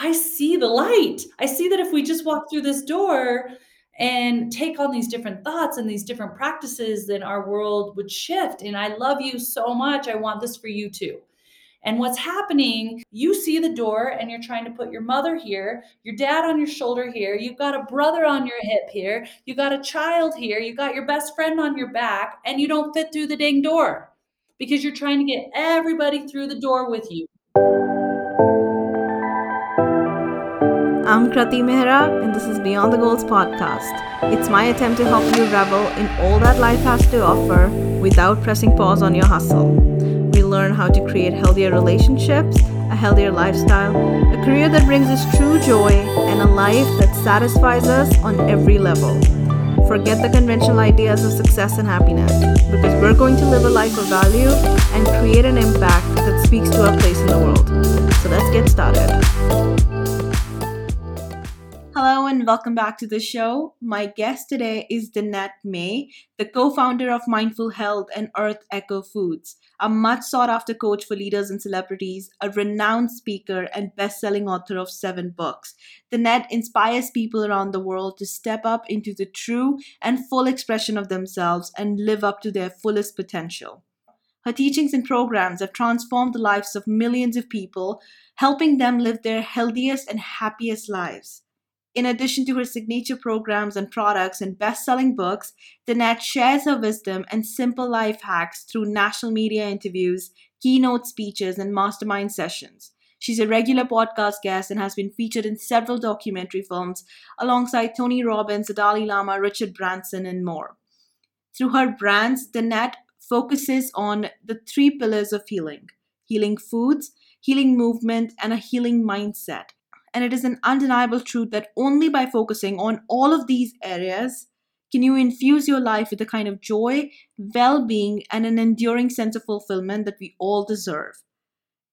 I see the light. I see that if we just walk through this door and take on these different thoughts and these different practices, then our world would shift. And I love you so much. I want this for you too. And what's happening, you see the door and you're trying to put your mother here, your dad on your shoulder here, you've got a brother on your hip here, you got a child here, you got your best friend on your back, and you don't fit through the dang door because you're trying to get everybody through the door with you. I'm Krati Mehra, and this is Beyond the Goals podcast. It's my attempt to help you revel in all that life has to offer without pressing pause on your hustle We learn how to create healthier relationships, a healthier lifestyle, a career that brings us true joy, and a life that satisfies us on every level. Forget the conventional ideas of success and happiness because we're going to live a life of value and create an impact that speaks to our place in the world. So let's get started. Hello and welcome back to the show. My guest today is Danette May, the co founder of Mindful Health and Earth Echo Foods, a much sought after coach for leaders and celebrities, a renowned speaker, and best selling author of seven books. Danette inspires people around the world to step up into the true and full expression of themselves and live up to their fullest potential. Her teachings and programs have transformed the lives of millions of people, helping them live their healthiest and happiest lives. In addition to her signature programs and products and best selling books, Danette shares her wisdom and simple life hacks through national media interviews, keynote speeches, and mastermind sessions. She's a regular podcast guest and has been featured in several documentary films alongside Tony Robbins, the Dalai Lama, Richard Branson, and more. Through her brands, Danette focuses on the three pillars of healing healing foods, healing movement, and a healing mindset and it is an undeniable truth that only by focusing on all of these areas can you infuse your life with a kind of joy, well being, and an enduring sense of fulfillment that we all deserve.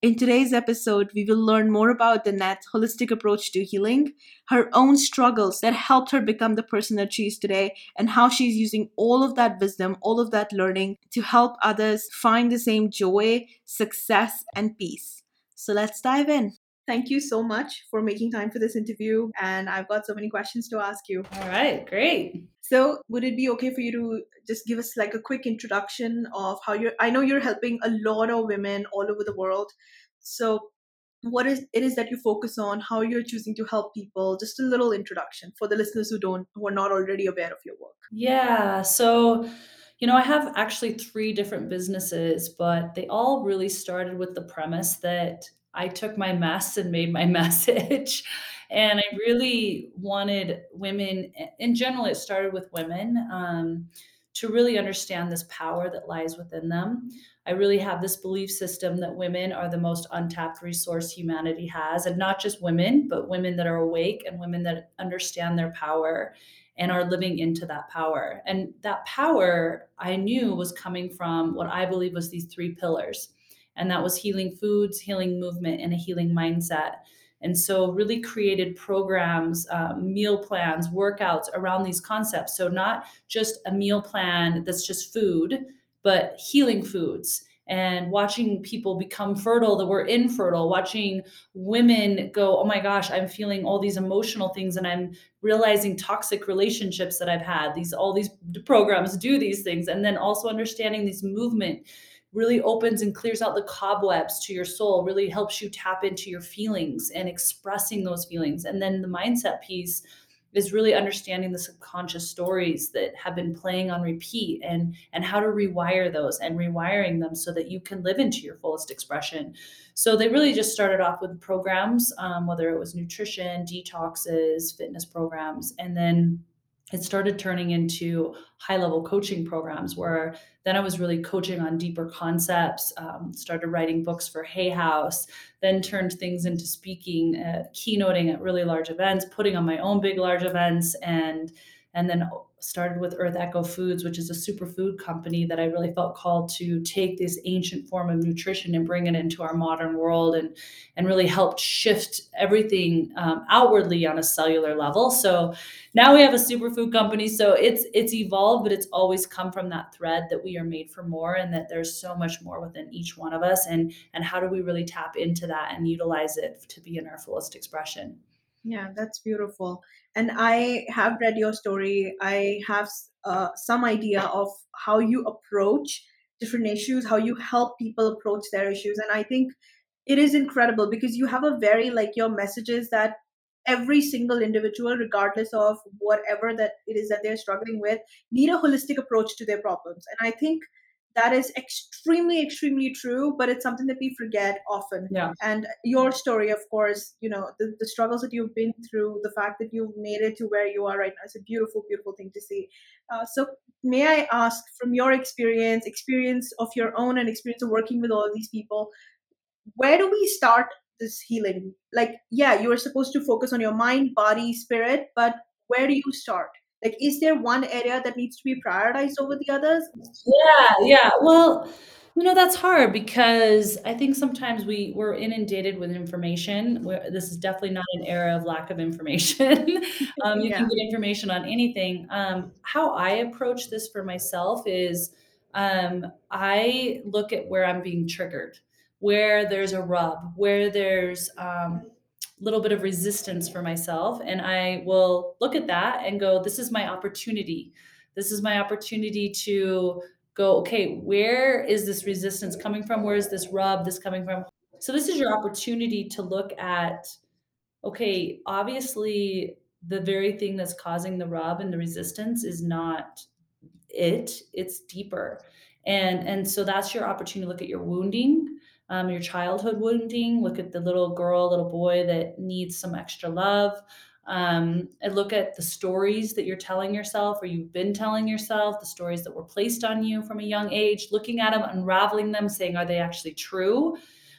In today's episode, we will learn more about Danette's holistic approach to healing, her own struggles that helped her become the person that she is today, and how she's using all of that wisdom, all of that learning to help others find the same joy, success, and peace. So let's dive in. Thank you so much for making time for this interview. And I've got so many questions to ask you. All right, great. So, would it be okay for you to just give us like a quick introduction of how you're? I know you're helping a lot of women all over the world. So, what is it is that you focus on? How you're choosing to help people? Just a little introduction for the listeners who don't, who are not already aware of your work. Yeah. So, you know, I have actually three different businesses, but they all really started with the premise that I took my mess and made my message. and I really wanted women, in general, it started with women, um, to really understand this power that lies within them. I really have this belief system that women are the most untapped resource humanity has, and not just women, but women that are awake and women that understand their power and are living into that power. And that power I knew was coming from what I believe was these three pillars and that was healing foods, healing movement, and a healing mindset. And so, really created programs, um, meal plans, workouts around these concepts. So, not just a meal plan that's just food, but healing foods and watching people become fertile that were infertile, watching women go, oh my gosh, I'm feeling all these emotional things and I'm realizing toxic relationships that I've had. These all these programs do these things. And then also understanding these movement really opens and clears out the cobwebs to your soul, really helps you tap into your feelings and expressing those feelings. And then the mindset piece is really understanding the subconscious stories that have been playing on repeat and and how to rewire those and rewiring them so that you can live into your fullest expression so they really just started off with programs um, whether it was nutrition detoxes fitness programs and then it started turning into high level coaching programs where then I was really coaching on deeper concepts, um, started writing books for Hay House, then turned things into speaking, uh, keynoting at really large events, putting on my own big, large events, and and then started with Earth Echo Foods, which is a superfood company that I really felt called to take this ancient form of nutrition and bring it into our modern world and, and really helped shift everything um, outwardly on a cellular level. So now we have a superfood company. So it's it's evolved, but it's always come from that thread that we are made for more and that there's so much more within each one of us. And and how do we really tap into that and utilize it to be in our fullest expression? Yeah, that's beautiful. And I have read your story. I have uh, some idea of how you approach different issues, how you help people approach their issues. And I think it is incredible because you have a very, like, your messages that every single individual, regardless of whatever that it is that they're struggling with, need a holistic approach to their problems. And I think that is extremely extremely true but it's something that we forget often. Yeah. And your story of course you know the, the struggles that you've been through the fact that you've made it to where you are right now is a beautiful beautiful thing to see. Uh, so may i ask from your experience experience of your own and experience of working with all of these people where do we start this healing? Like yeah you are supposed to focus on your mind body spirit but where do you start like, is there one area that needs to be prioritized over the others? Yeah, yeah. Well, you know, that's hard because I think sometimes we we're inundated with information. Where this is definitely not an era of lack of information. um, you can get information on anything. Um, how I approach this for myself is um, I look at where I'm being triggered, where there's a rub, where there's um, little bit of resistance for myself and i will look at that and go this is my opportunity. This is my opportunity to go okay where is this resistance coming from? Where is this rub this coming from? So this is your opportunity to look at okay obviously the very thing that's causing the rub and the resistance is not it it's deeper. And and so that's your opportunity to look at your wounding um, your childhood wounding look at the little girl little boy that needs some extra love um, and look at the stories that you're telling yourself or you've been telling yourself the stories that were placed on you from a young age looking at them unraveling them saying are they actually true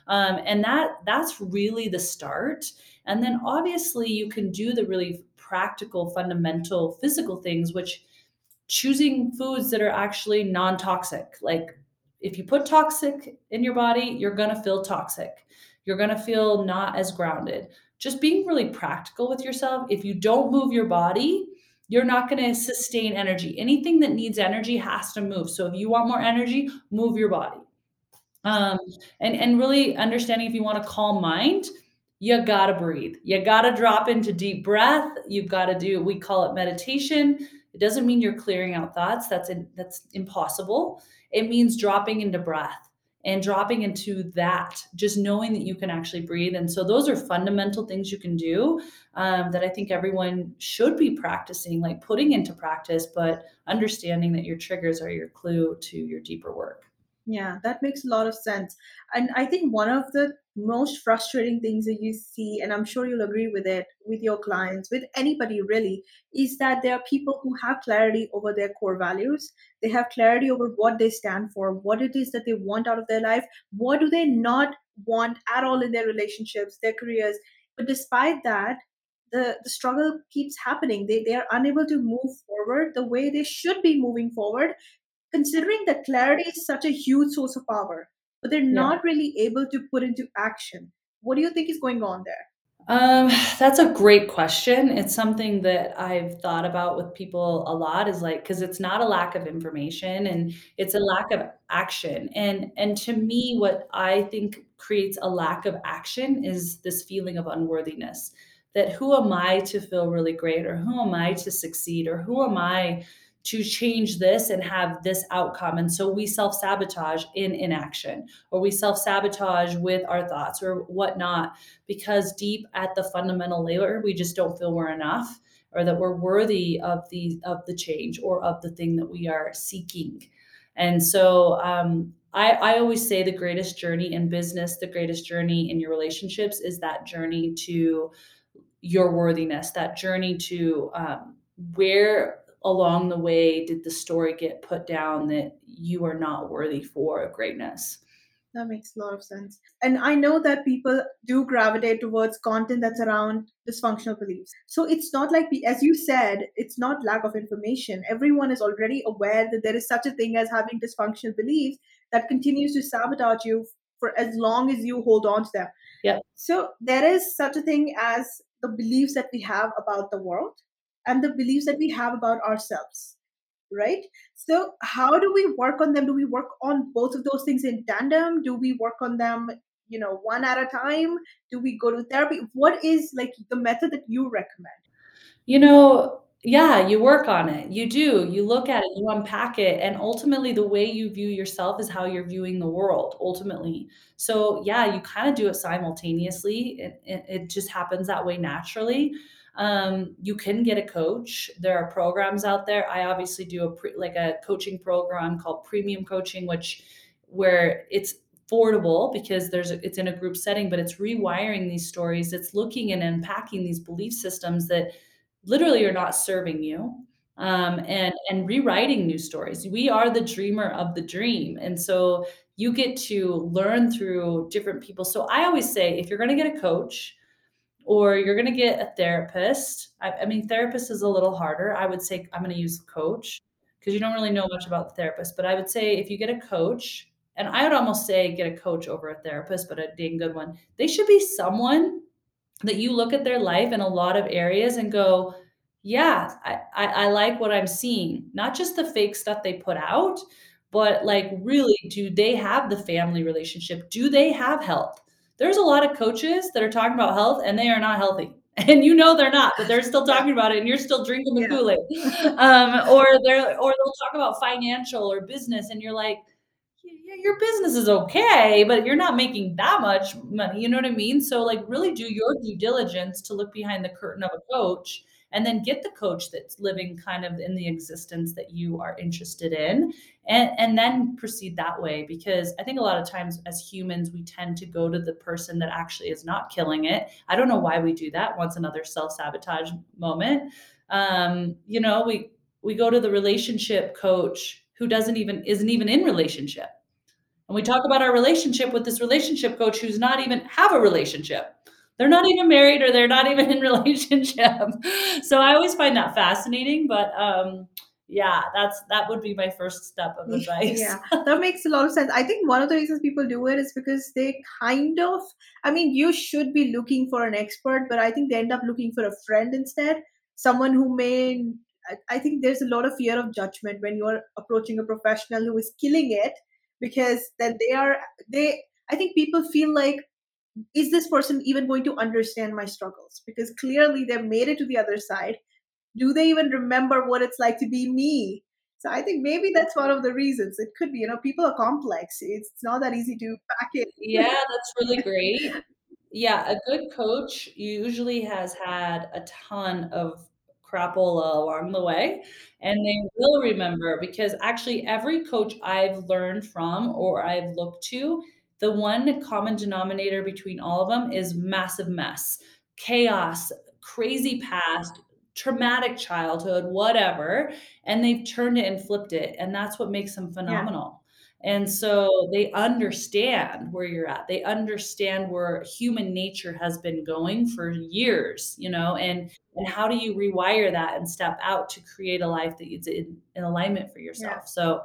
um, and that that's really the start and then obviously you can do the really practical fundamental physical things which choosing foods that are actually non-toxic. Like if you put toxic in your body, you're going to feel toxic. You're going to feel not as grounded. Just being really practical with yourself. If you don't move your body, you're not going to sustain energy. Anything that needs energy has to move. So if you want more energy, move your body. Um, and and really understanding if you want a calm mind, you gotta breathe. You gotta drop into deep breath. You've got to do. We call it meditation. It doesn't mean you're clearing out thoughts. That's in, that's impossible. It means dropping into breath and dropping into that. Just knowing that you can actually breathe. And so those are fundamental things you can do um, that I think everyone should be practicing, like putting into practice, but understanding that your triggers are your clue to your deeper work. Yeah, that makes a lot of sense. And I think one of the most frustrating things that you see, and I'm sure you'll agree with it, with your clients, with anybody really, is that there are people who have clarity over their core values. They have clarity over what they stand for, what it is that they want out of their life, what do they not want at all in their relationships, their careers. But despite that, the, the struggle keeps happening. They, they are unable to move forward the way they should be moving forward considering that clarity is such a huge source of power, but they're Yeah. not really able to put into action. What do you think is going on there? Um, that's a great question. It's something that I've thought about with people a lot is like because it's not a lack of information and it's a lack of action. And and to me what I think creates a lack of action is this feeling of unworthiness. That who am I to feel really great or who am I to succeed or who am I to change this and have this outcome. And so we self sabotage in inaction or we self sabotage with our thoughts or whatnot because deep at the fundamental layer, we just don't feel we're enough or that we're worthy of the of the change or of the thing that we are seeking. And so um, I, I always say the greatest journey in business, the greatest journey in your relationships is that journey to your worthiness, that journey to um, where along the way did the story get put down that you are not worthy for greatness? that makes a lot of sense. And I know that people do gravitate towards content that's around dysfunctional beliefs. So it's not like, as you said, it's not lack of information. Everyone is already aware that there is such a thing as having dysfunctional beliefs that continues to sabotage you for as long as you hold on to them. Yeah. So there is such a thing as the beliefs that we have about the world and the beliefs that we have about ourselves right? So how do we work on them? Do we work on both of those things in tandem? Do we work on them you know one at a time? Do we go to therapy? What is like the method that you recommend? You know yeah you work on it. You do. You look at it you unpack it and ultimately the way you view yourself is how you're viewing the world ultimately. So yeah you kind of do it simultaneously. It, it, it just happens that way naturally um, you can get a coach. There are programs out there. I obviously do a pre, like a coaching program called Premium Coaching, which where it's affordable because there's a, it's in a group setting, but it's rewiring these stories. It's looking and unpacking these belief systems that literally are not serving you. Um, and and rewriting new stories. We are the dreamer of the dream, and so you get to learn through different people. So I always say, if you're going to get a coach, or you're going to get a therapist. I, I, mean, therapist is a little harder. I would say I'm going to use coach because you don't really know much about the therapist. But I would say if you get a coach, and I would almost say get a coach over a therapist, but a dang good one. They should be someone that you look at their life in a lot of areas and go, yeah, I, I, I like what I'm seeing. Not just the fake stuff they put out, but like really, do they have the family relationship? Do they have health? There's a lot of coaches that are talking about health and they are not healthy and you know they're not, but they're still talking about it, and you're still drinking the yeah. Kool Aid. Um, or they're or they'll talk about financial or business, and you're like, your business is okay, but you're not making that much money. You know what I mean? So like, really do your due diligence to look behind the curtain of a coach and then get the coach that's living kind of in the existence that you are interested in and and then proceed that way because i think a lot of times as humans we tend to go to the person that actually is not killing it. I don't know why we do that once another self-sabotage moment. Um, you know we we go to the relationship coach who doesn't even isn't even in relationship. And we talk about our relationship with this relationship coach who's not even have a relationship. They're not even married or they're not even in relationship. So i always find that fascinating but um yeah that's that would be my first step of advice yeah that makes a lot of sense i think one of the reasons people do it is because they kind of i mean you should be looking for an expert but i think they end up looking for a friend instead someone who may i think there's a lot of fear of judgment when you're approaching a professional who is killing it because then they are they i think people feel like is this person even going to understand my struggles? Because clearly they've made it to the other side. Do they even remember what it's like to be me? So I think maybe that's one of the reasons. It could be, you know, people are complex. It's not that easy to pack it. Yeah, that's really great. Yeah, a good coach usually has had a ton of crapola along the way and they will remember because actually every coach I've learned from or I've looked to the one common denominator between all of them is massive mess, chaos, crazy past, traumatic childhood, whatever. And they've turned it and flipped it. And that's what makes them phenomenal. Yeah. And so they understand where you're at. They understand where human nature has been going for years, you know, and and how do you rewire that and step out to create a life that is in, in alignment for yourself. Yeah. So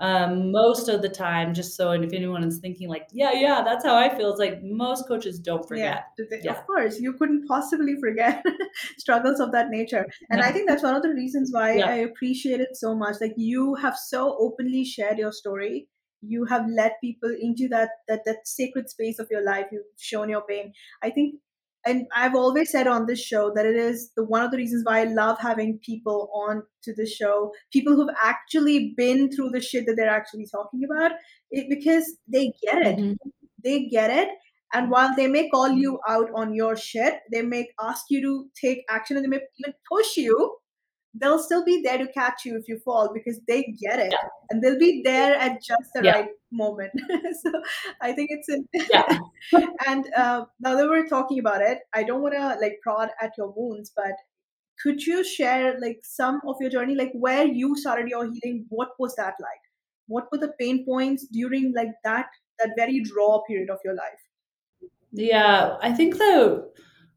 um, most of the time, just so and if anyone is thinking like, yeah, yeah, that's how I feel, it's like most coaches don't forget. Yeah, yeah. of course, you couldn't possibly forget struggles of that nature, and I think that's one of the reasons why yeah. I appreciate it so much. Like you have so openly shared your story. You have led people into that that that sacred space of your life. You've shown your pain. I think and I've always said on this show that it is the one of the reasons why I love having people on to the show, people who've actually been through the shit that they're actually talking about, it, because they get it. Mm-hmm. They get it. And while they may call you out on your shit, they may ask you to take action and they may even push you they'll still be there to catch you if you fall because they get it yeah. and they'll be there at just the yeah. right moment so i think it's in yeah. and uh, now that we're talking about it i don't want to like prod at your wounds but could you share like some of your journey like where you started your healing what was that like what were the pain points during like that that very raw period of your life Yeah, I think the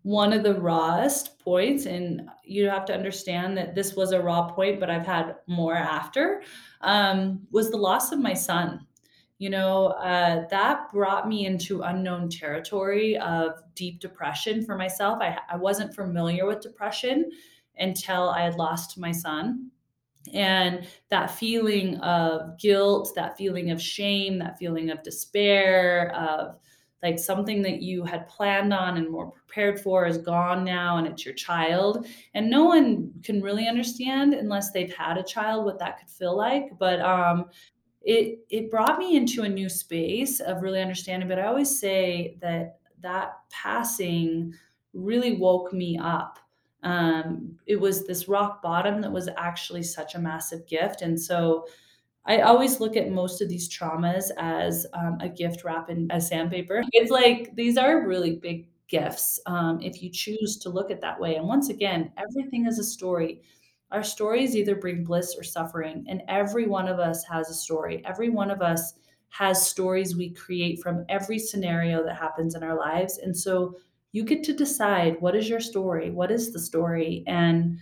one of the rawest points, and you have to understand that this was a raw point, but I've had more after, um, was the loss of my son. You know, uh, that brought me into unknown territory of deep depression for myself. I I wasn't familiar with depression until I had lost my son. And that feeling of guilt, that feeling of shame, that feeling of despair, of like something that you had planned on and were prepared for is gone now and it's your child. And no one can really understand unless they've had a child what that could feel like. But um, it it brought me into a new space of really understanding, but I always say that that passing really woke me up. Um, it was this rock bottom that was actually such a massive gift, and so I always look at most of these traumas as, um, a gift wrapped in a sandpaper. It's like these are really big gifts, um, if you choose to look at that way, and once again, everything is a story. Our stories either bring bliss or suffering, and every one of us has a story. Every one of us has stories we create from every scenario that happens in our lives, and so you get to decide what is your story, what is the story, and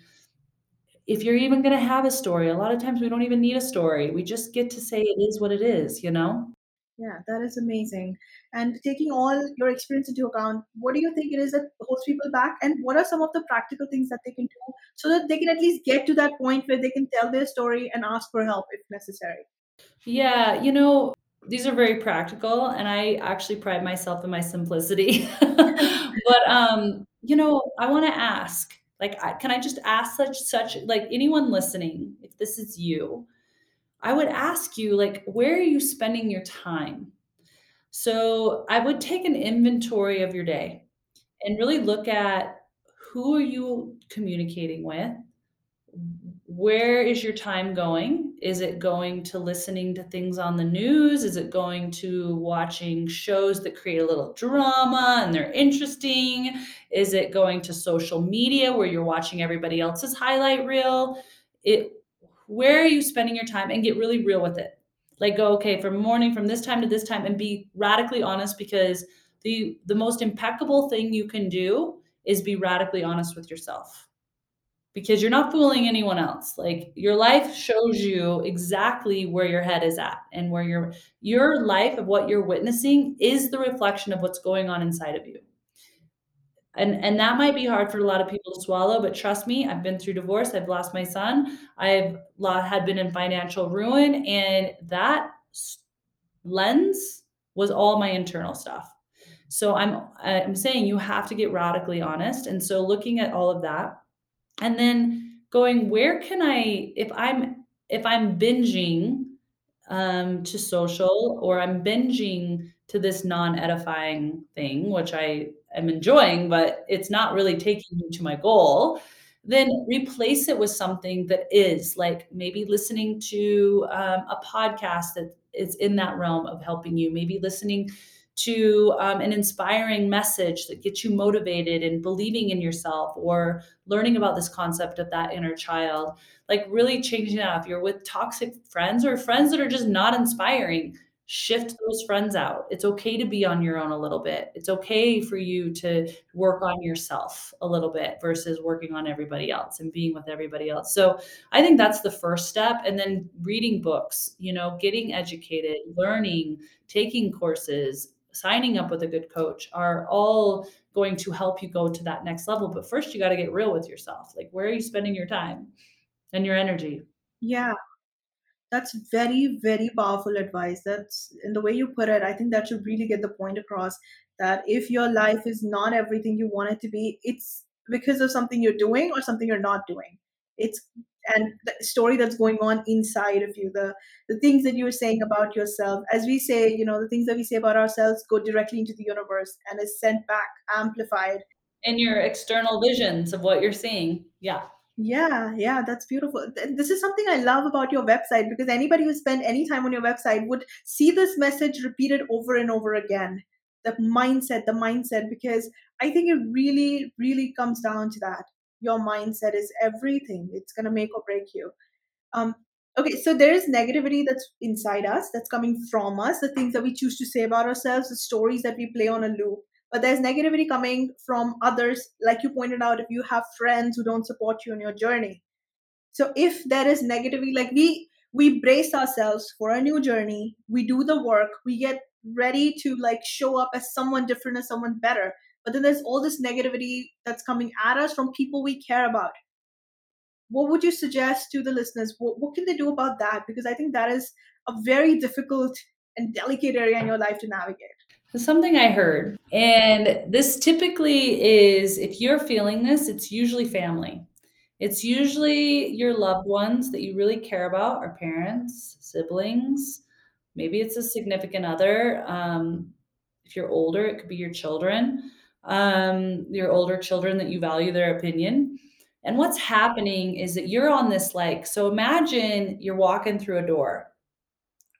if you're even gonna have a story, a lot of times we don't even need a story. We just get to say it is what it is, you know? Yeah, that is amazing. And taking all your experience into account, what do you think it is that holds people back? And what are some of the practical things that they can do so that they can at least get to that point where they can tell their story and ask for help if necessary? Yeah, you know, these are very practical, and I actually pride myself in my simplicity. But, um, you know, I wanna ask, like, I can I just ask such such like, anyone listening, if this is you, I would ask you, like, where are you spending your time? So, I would take an inventory of your day and really look at who are you communicating with? Where is your time going? Is it going to listening to things on the news? Is it going to watching shows that create a little drama and they're interesting? Is it going to social media where you're watching everybody else's highlight reel? It where are you spending your time and get really real with it. Like go, okay, from morning from this time to this time and be radically honest because the the most impeccable thing you can do is be radically honest with yourself because you're not fooling anyone else. Like your life shows you exactly where your head is at and where your your life of what you're witnessing is the reflection of what's going on inside of you. And and that might be hard for a lot of people to swallow, but trust me, I've been through divorce, I've lost my son, I've had been in financial ruin, and that lens was all my internal stuff. So I'm I'm saying you have to get radically honest. And so looking at all of that, and then going, where can I if I'm if I'm binging, um, to social or I'm binging to this non-edifying thing, which I am enjoying, but it's not really taking me to my goal, then replace it with something that is, like, maybe listening to, um, a podcast that is in that realm of helping you, maybe listening to, um, an inspiring message that gets you motivated and believing in yourself or learning about this concept of that inner child like really changing that. If you're with toxic friends or friends that are just not inspiring, shift those friends out. It's okay to be on your own a little bit. It's okay for you to work on yourself a little bit versus working on everybody else and being with everybody else. So I think that's the first step. And then reading books, you know, getting educated, learning, taking courses, signing up with a good coach are all going to help you go to that next level. But first, you got to get real with yourself. Like, where are you spending your time? And your energy. Yeah, That's very, very powerful advice. That's in the way you put it. I think that should really get the point across that if your life is not everything you want it to be, it's because of something you're doing or something you're not doing. It's and the story that's going on inside of you, the the things that you're saying about yourself. As we say, you know, the things that we say about ourselves go directly into the universe and is sent back, amplified in your external visions of what you're seeing. Yeah. Yeah, yeah, that's beautiful. This is something I love about your website because anybody who spent any time on your website would see this message repeated over and over again. The mindset, the mindset, because I think it really, really comes down to that. Your mindset is everything. It's going to make or break you. Um, Okay, so there is negativity that's inside us, that's coming from us, the things that we choose to say about ourselves, the stories that we play on a loop. But there's negativity coming from others, like you pointed out, if you have friends who don't support you on your journey. So if there is negativity, like we we brace ourselves for a new journey, we do the work, we get ready to like show up as someone different, as someone better. But then there's all this negativity that's coming at us from people we care about what would you suggest to the listeners? What, what can they do about that? Because I think that is a very difficult and delicate area in your life to navigate. So something I heard, and this typically is if you're feeling this, it's usually family. It's usually your loved ones that you really care about, or parents, siblings, maybe it's a significant other. Um, if you're older, it could be your children, um, your older children that you value their opinion. And what's happening is that you're on this like so imagine you're walking through a door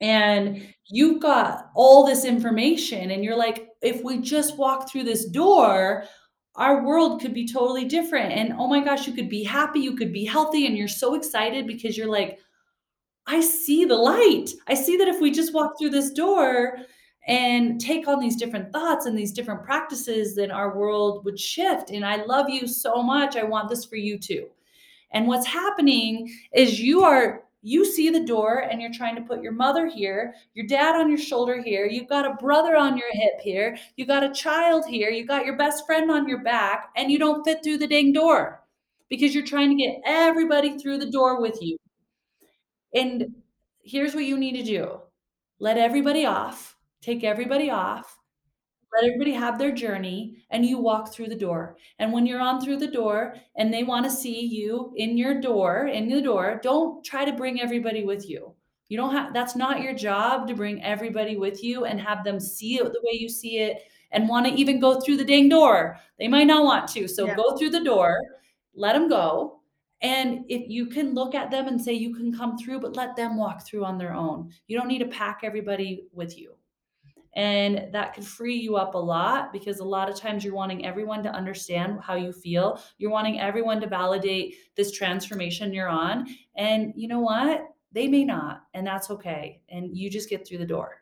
and you've got all this information and you're like, if we just walk through this door, our world could be totally different. And oh my gosh, you could be happy, you could be healthy, and you're so excited because you're like, I see the light. I see that if we just walk through this door and take on these different thoughts and these different practices, then our world would shift. And I love you so much. I want this for you too. And what's happening is you are you see the door and you're trying to put your mother here, your dad on your shoulder here, you've got a brother on your hip here, you got a child here, you got your best friend on your back, and you don't fit through the dang door because you're trying to get everybody through the door with you. And here's what you need to do. Let everybody off, take everybody off, let everybody have their journey, and you walk through the door. And when you're on through the door and they wanna see you in your door in the door, don't try to bring everybody with you. You don't have that's not your job to bring everybody with you and have them see it the way you see it and wanna even go through the dang door. They might not want to, so Yeah. go through the door, let them go, and if you can look at them and say you can come through, but let them walk through on their own. You don't need to pack everybody with you. And that could free you up a lot because a lot of times you're wanting everyone to understand how you feel. You're wanting everyone to validate this transformation you're on. And you know what? They may not, and that's okay. And you just get through the door.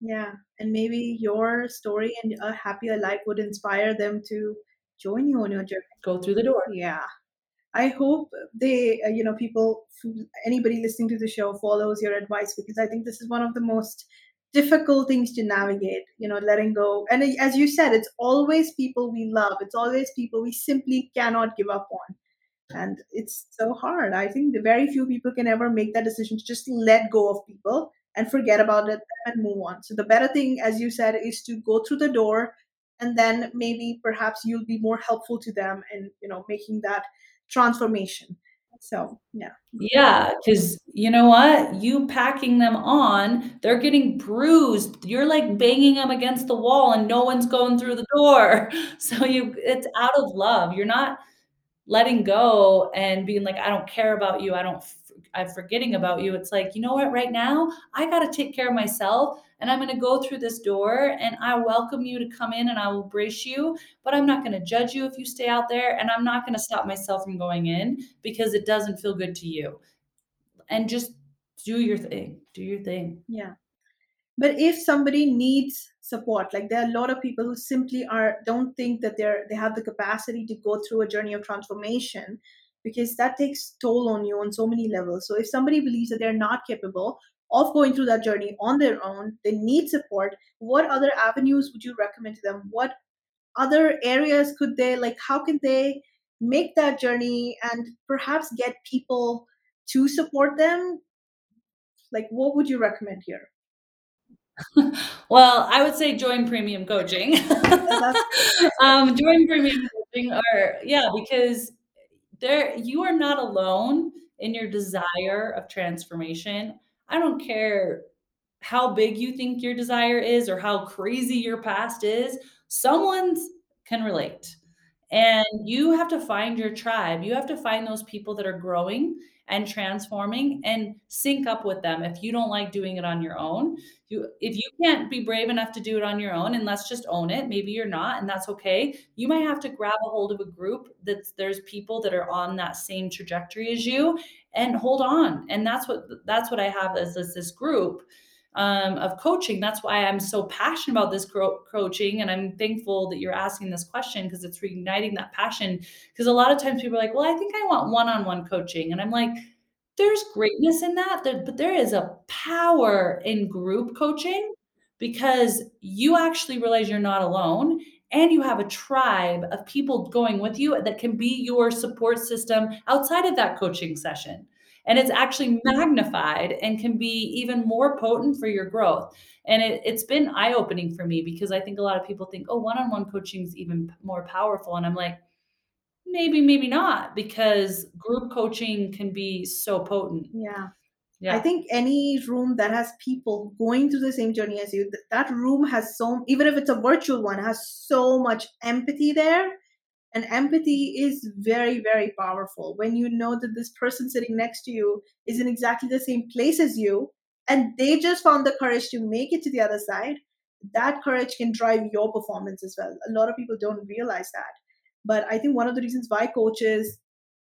Yeah. And maybe your story and a happier life would inspire them to join you on your journey. Go through the door. Yeah. I hope they, uh, you know, people, anybody listening to the show follows your advice because I think this is one of the most difficult things to navigate, you know, letting go. And as you said, it's always people we love, it's always people we simply cannot give up on. And it's so hard. I think the very few people can ever make that decision to just let go of people and forget about it and move on. So the better thing, as you said, is to go through the door and then maybe perhaps you'll be more helpful to them in, you know, making that transformation. So yeah. Yeah, because you know what? You packing them on, they're getting bruised. You're like banging them against the wall and no one's going through the door. So you it's out of love. You're not letting go and being like, I don't care about you. I don't, I'm forgetting about you. It's like, you know what, right now, I got to take care of myself and I'm going to go through this door and I welcome you to come in and I will brace you, but I'm not going to judge you if you stay out there and I'm not going to stop myself from going in because it doesn't feel good to you. And just do your thing. Do your thing. Yeah. But if somebody needs support, like there are a lot of people who simply are don't think that they're they have the capacity to go through a journey of transformation because that takes toll on you on so many levels. So if somebody believes that they're not capable of going through that journey on their own, they need support. What other avenues would you recommend to them? What other areas could they like how can they make that journey and perhaps get people to support them? Like what would you recommend here? Well, I would say join premium coaching. Um, join premium coaching or yeah, because there you are not alone in your desire of transformation. I don't care how big you think your desire is or how crazy your past is, someone's can relate. And you have to find your tribe. You have to find those people that are growing and transforming and sync up with them if you don't like doing it on your own. You if you can't be brave enough to do it on your own, and let's just own it, maybe you're not, and that's okay. You might have to grab a hold of a group that's there's people that are on that same trajectory as you and hold on. And that's what that's what I have as, as this group um, of coaching. That's why I'm so passionate about this gro- coaching. And I'm thankful that you're asking this question because it's reigniting that passion. Because a lot of times people are like, well, I think I want one on one coaching. And I'm like, there's greatness in that, but there is a power in group coaching because you actually realize you're not alone and you have a tribe of people going with you that can be your support system outside of that coaching session and it's actually magnified and can be even more potent for your growth. And it, it's been eye opening for me because I think a lot of people think, oh, one on one coaching is even more powerful. And I'm like, maybe, maybe not, because group coaching can be so potent. Yeah. yeah. I think any room that has people going through the same journey as you, that room has so, even if it's a virtual one, has so much empathy there. And empathy is very, very powerful when you know that this person sitting next to you is in exactly the same place as you and they just found the courage to make it to the other side. That courage can drive your performance as well. A lot of people don't realize that. But I think one of the reasons why coaches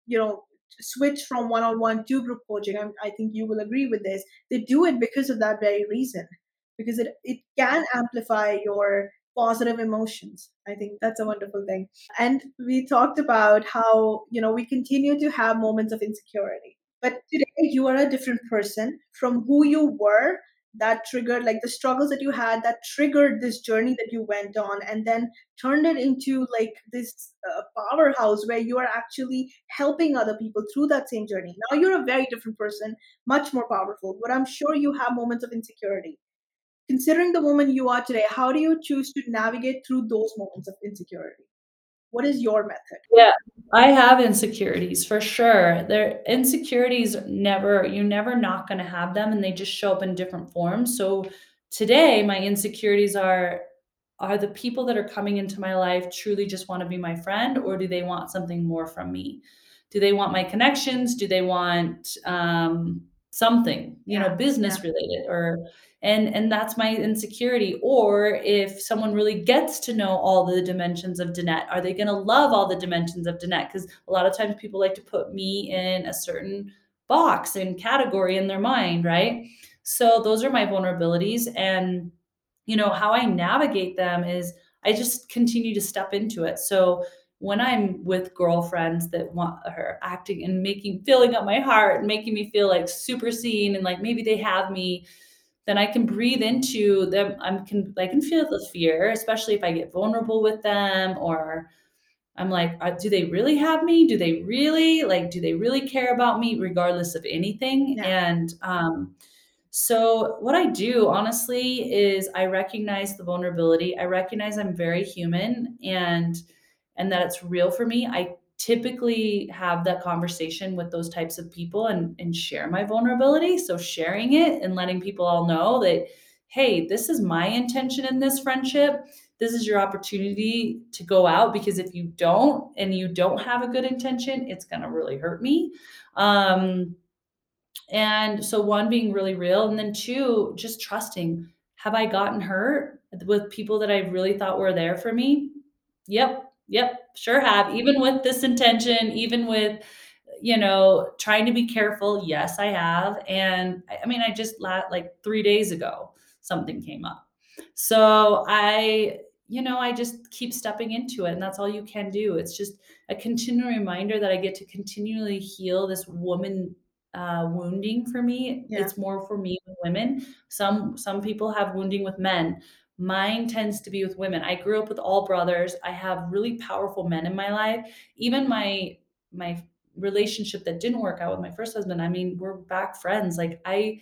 you know switch from one-on-one to group coaching I, I think you will agree with this they do it because of that very reason because it, it can amplify your positive emotions. I think that's a wonderful thing. And we talked about how you know we continue to have moments of insecurity. But today you are a different person. From who you were that triggered like the struggles that you had that triggered this journey that you went on and then turned it into like this uh, powerhouse where you are actually helping other people through that same journey. Now you're a very different person much more powerful but i'm sure you have moments of insecurity considering the woman you are today how do you choose to navigate through those moments of insecurity what is your method Yeah, I have insecurities for sure. There insecurities never you're never not going to have them and they just show up in different forms. So today my insecurities are are the people that are coming into my life truly just want to be my friend or do they want something more from me? Do they want my connections? Do they want um something, you know, yeah yeah business related or and and that's my insecurity or if someone really gets to know all the dimensions of Danette, are they going to love all the dimensions of Danette cuz a lot of times people like to put me in a certain box and category in their mind, right? So those are my vulnerabilities and you know how I navigate them is I just continue to step into it. So when I'm with girlfriends that want her acting and making filling up my heart and making me feel like super seen and like maybe they have me then I can breathe into them. I can I can feel the fear, especially if I get vulnerable with them or I'm like, uh, do they really have me? Do they really like? Do they really care about me, regardless of anything? yeah And um, so, what I do honestly is I recognize the vulnerability. I recognize I'm very human and and that it's real for me. I typically have that conversation with those types of people and and share my vulnerability. So sharing it and letting people all know that hey, this is my intention in this friendship. This is your opportunity to go out because if you don't and you don't have a good intention, it's going to really hurt me. Um and so one being really real and then two just trusting. Have I gotten hurt with people that I really thought were there for me? Yep. Yep. Sure have. Even with this intention, even with you know, trying to be careful. Yes, I have. And I mean, I just la like 3 days ago, something came up. So I, you know, I just keep stepping into it, and that's all you can do. It's just a continual reminder that I get to continually heal this woman uh, wounding for me. yeah It's more for me with women. Some some people have wounding with men. Mine tends to be with women. I grew up with all brothers. I have really powerful men in my life. Even my my relationship that didn't work out with my first husband, I mean, we're back friends. Like I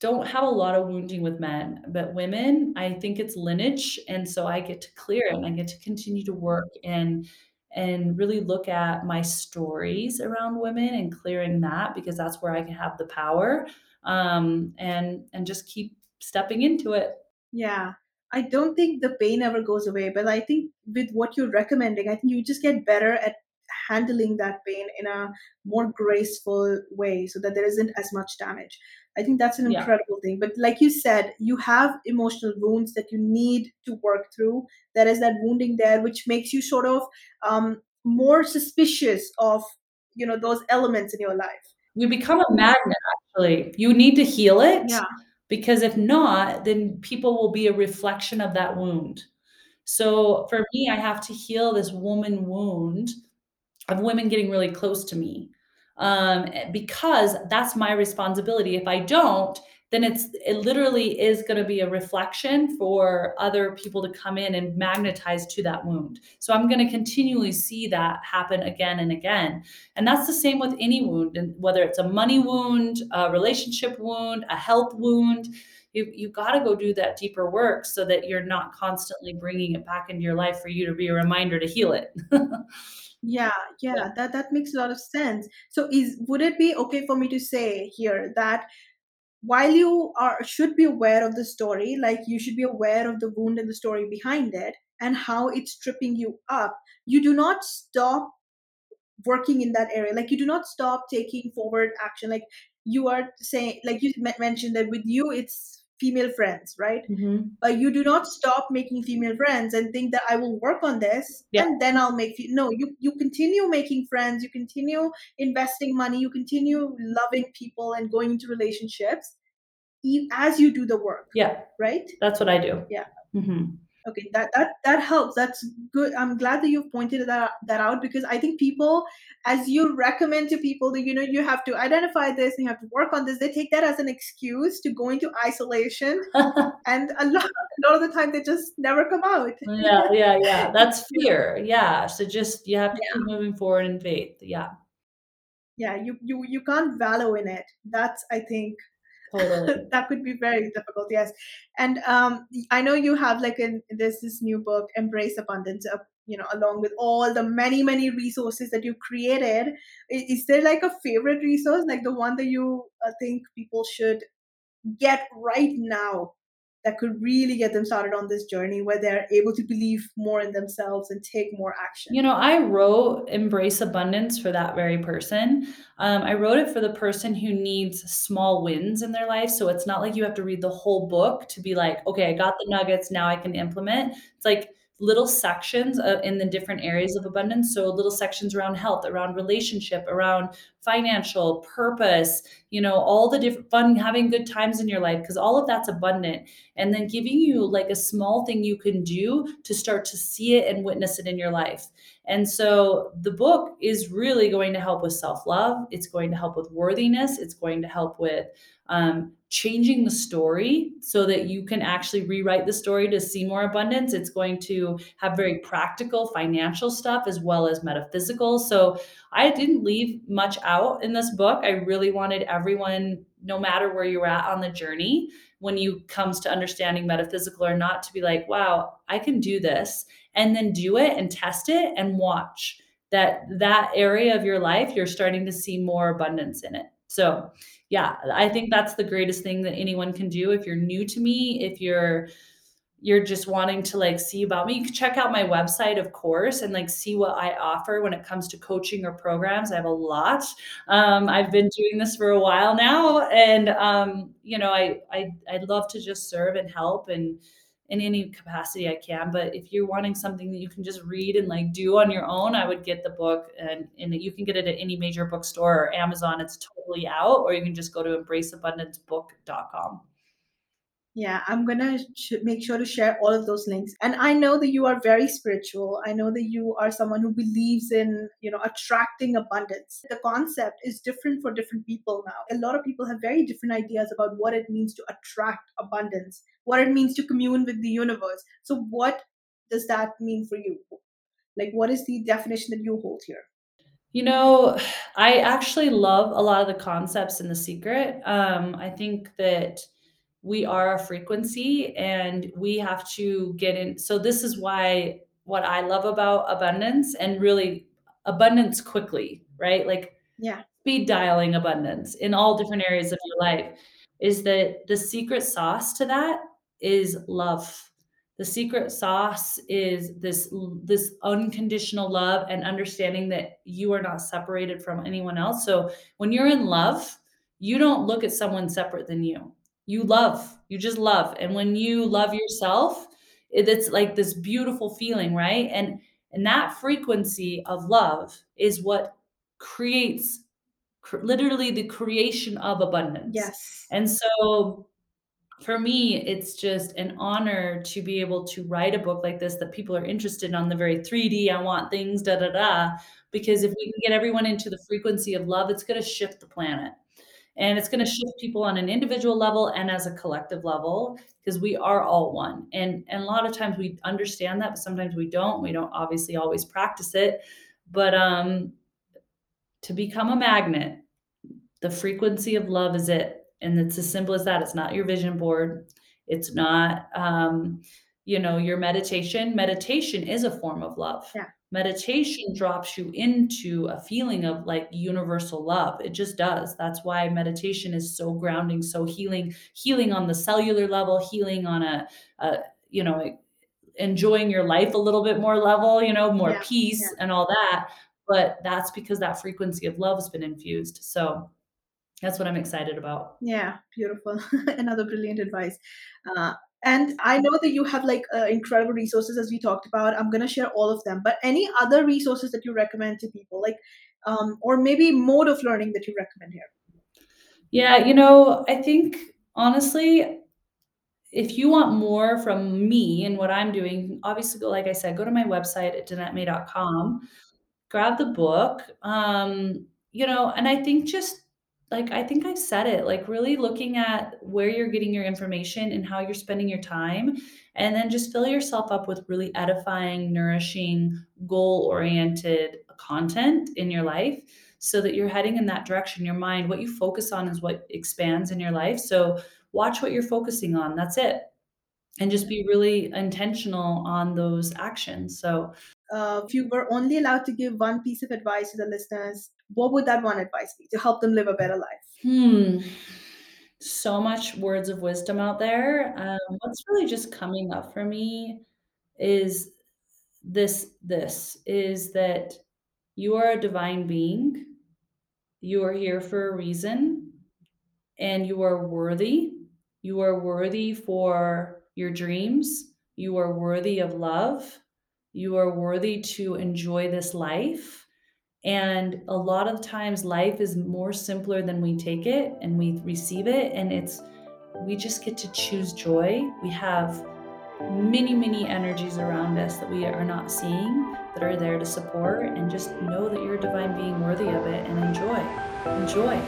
don't have a lot of wounding with men, but women, I think it's lineage, and so I get to clear it, and I get to continue to work and and really look at my stories around women and clearing that because that's where I can have the power, um, and and just keep stepping into it. yeah I don't think the pain ever goes away, but I think with what you're recommending, I think you just get better at handling that pain in a more graceful way so that there isn't as much damage. I think that's an Yeah. incredible thing. But like you said, you have emotional wounds that you need to work through. There is that wounding there, which makes you sort of um, more suspicious of you know those elements in your life. You become a magnet, actually. You need to heal it, Yeah. Because if not, then people will be a reflection of that wound. So, for me, I have to heal this woman wound of women getting really close to me, um, because that's my responsibility. If I don't, then it's it literally is gonna be a reflection for other people to come in and magnetize to that wound. So I'm gonna continually see that happen again and again. And that's the same with any wound, and whether it's a money wound, a relationship wound, a health wound, you you gotta go do that deeper work so that you're not constantly bringing it back into your life for you to be a reminder to heal it. Yeah, Yeah. yeah, that that makes a lot of sense. So is would it be okay for me to say here that while you are should be aware of the story, like you should be aware of the wound and the story behind it and how it's tripping you up, you do not stop working in that area. Like you do not stop taking forward action. Like you are saying, like you mentioned that with you, it's female friends, right? Mhm. uh, you do not stop making female friends and think that I will work on this Yeah. and then I'll make fe- no you you continue making friends you continue investing money you continue loving people and going into relationships as you do the work Yeah. right That's what I do. yeah Mhm. Okay that that that helps that's good i'm glad that you've pointed that that out because i think people as you recommend to people that you know you have to identify this and you have to work on this they take that as an excuse to go into isolation and a lot, a lot of the time they just never come out. Yeah, yeah, yeah. That's fear. Yeah. So just you have to yeah, keep moving forward in faith. Yeah, yeah. You you you can't wallow in it. That's I think totally. that could be very difficult. Yes, and um, I know you have like in there's this new book, Embrace Abundance. Uh, you know, along with all the many many resources that you created, i- is there like a favorite resource, like the one that you uh, think people should get right now that could really get them started on this journey where they're able to believe more in themselves and take more action. You know, I wrote Embrace Abundance for that very person. Um, I wrote it for the person who needs small wins in their life. So it's not like you have to read the whole book to be like, okay, I got the nuggets, now I can implement. It's like little sections uh, in the different areas of abundance. So little sections around health, around relationship, around financial, purpose, you know, all the different fun, having good times in your life, because all of that's abundant. And then giving you like a small thing you can do to start to see it and witness it in your life. And so the book is really going to help with self love. It's going to help with worthiness. It's going to help with um, changing the story so that you can actually rewrite the story to see more abundance. It's going to have very practical financial stuff as well as metaphysical. So I didn't leave much out in this book. I really wanted everyone, no matter where you're at on the journey, when you comes to understanding metaphysical or not, to be like, wow, I can do this and then do it and test it and watch that that area of your life you're starting to see more abundance in it so yeah i think that's the greatest thing that anyone can do. If you're new to me if you're you're just wanting to like see about me you can check out my website of course and like see what i offer when it comes to coaching or programs. I have a lot. Um, i've been doing this for a while now and um, you know I, I i'd love to just serve and help and in any capacity i can but if you're wanting something that you can just read and like do on your own i would get the book and and you can get it at any major bookstore or amazon it's totally out or you can just go to embraceabundancebook.com Yeah, I'm gonna sh- make sure to share all of those links. And I know that you are very spiritual. I know that you are someone who believes in, you know, attracting abundance. The concept is different for different people now. A lot of people have very different ideas about what it means to attract abundance, what it means to commune with the universe. So, what does that mean for you? Like, what is the definition that you hold here? You know, I actually love a lot of the concepts in The Secret. Um, I think that we are a frequency and we have to get in. So, this is why what I love about abundance and really abundance quickly, right? Like Yeah, speed dialing abundance in all different areas of your life is that the secret sauce to that is love The secret sauce is this this unconditional love and understanding that you are not separated from anyone else. So when you're in love, you don't look at someone separate than you. You love. You just love. And when you love yourself, it, it's like this beautiful feeling, right? And and that frequency of love is what creates cr- literally the creation of abundance. Yes. And so for me, it's just an honor to be able to write a book like this that people are interested on the very 3D, I want things, da da da. Because if we can get everyone into the frequency of love, it's going to shift the planet. And it's going to shift people on an individual level and as a collective level because we are all one. And, and a lot of times we understand that, but sometimes we don't. We don't obviously always practice it. But um, to become a magnet, the frequency of love is it and it's as simple as that it's not your vision board it's not um, you know your meditation meditation is a form of love yeah. Meditation drops you into a feeling of like universal love it just does that's why meditation is so grounding so healing healing on the cellular level healing on a, a you know enjoying your life a little bit more level you know more yeah. peace yeah. and all that but that's because that frequency of love has been infused so that's what I'm excited about. Yeah, beautiful. Another brilliant advice. Uh, and I know that you have like uh, incredible resources as we talked about. I'm gonna share all of them. But any other resources that you recommend to people, like, um, or maybe mode of learning that you recommend here? Yeah, you know, I think honestly, if you want more from me and what I'm doing, obviously, like I said, go to my website at danettemay.com, grab the book. Um, you know, and I think just like I think I've said it, like really looking at where you're getting your information and how you're spending your time. And then just fill yourself up with really edifying, nourishing, goal oriented content in your life so that you're heading in that direction. Your mind, what you focus on is what expands in your life. So watch what you're focusing on. That's it. And just be really intentional on those actions. So, uh, if you were only allowed to give one piece of advice to the listeners what would that one advice be to help them live a better life? Hmm. So much words of wisdom out there. Um, what's really just coming up for me is this this is that you are a divine being. You are here for a reason and you are worthy. You are worthy for your dreams. You are worthy of love. You are worthy to enjoy this life and a lot of times life is more simpler than we take it and we receive it. And it's, we just get to choose joy. We have many, many energies around us that we are not seeing that are there to support. And just know that you're a divine being worthy of it and enjoy. Enjoy.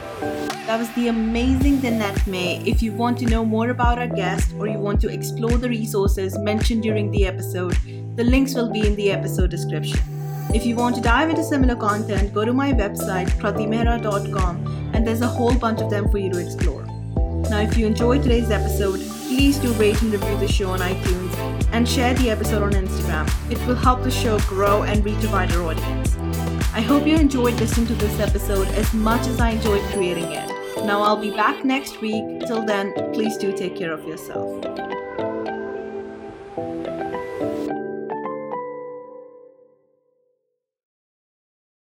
That was the amazing Danette May. If you want to know more about our guest or you want to explore the resources mentioned during the episode, the links will be in the episode description. If you want to dive into similar content, go to my website, kratimehra.com, and there's a whole bunch of them for you to explore. Now, if you enjoyed today's episode, please do rate and review the show on iTunes and share the episode on Instagram. It will help the show grow and reach a wider audience. I hope you enjoyed listening to this episode as much as I enjoyed creating it. Now, I'll be back next week. Till then, please do take care of yourself.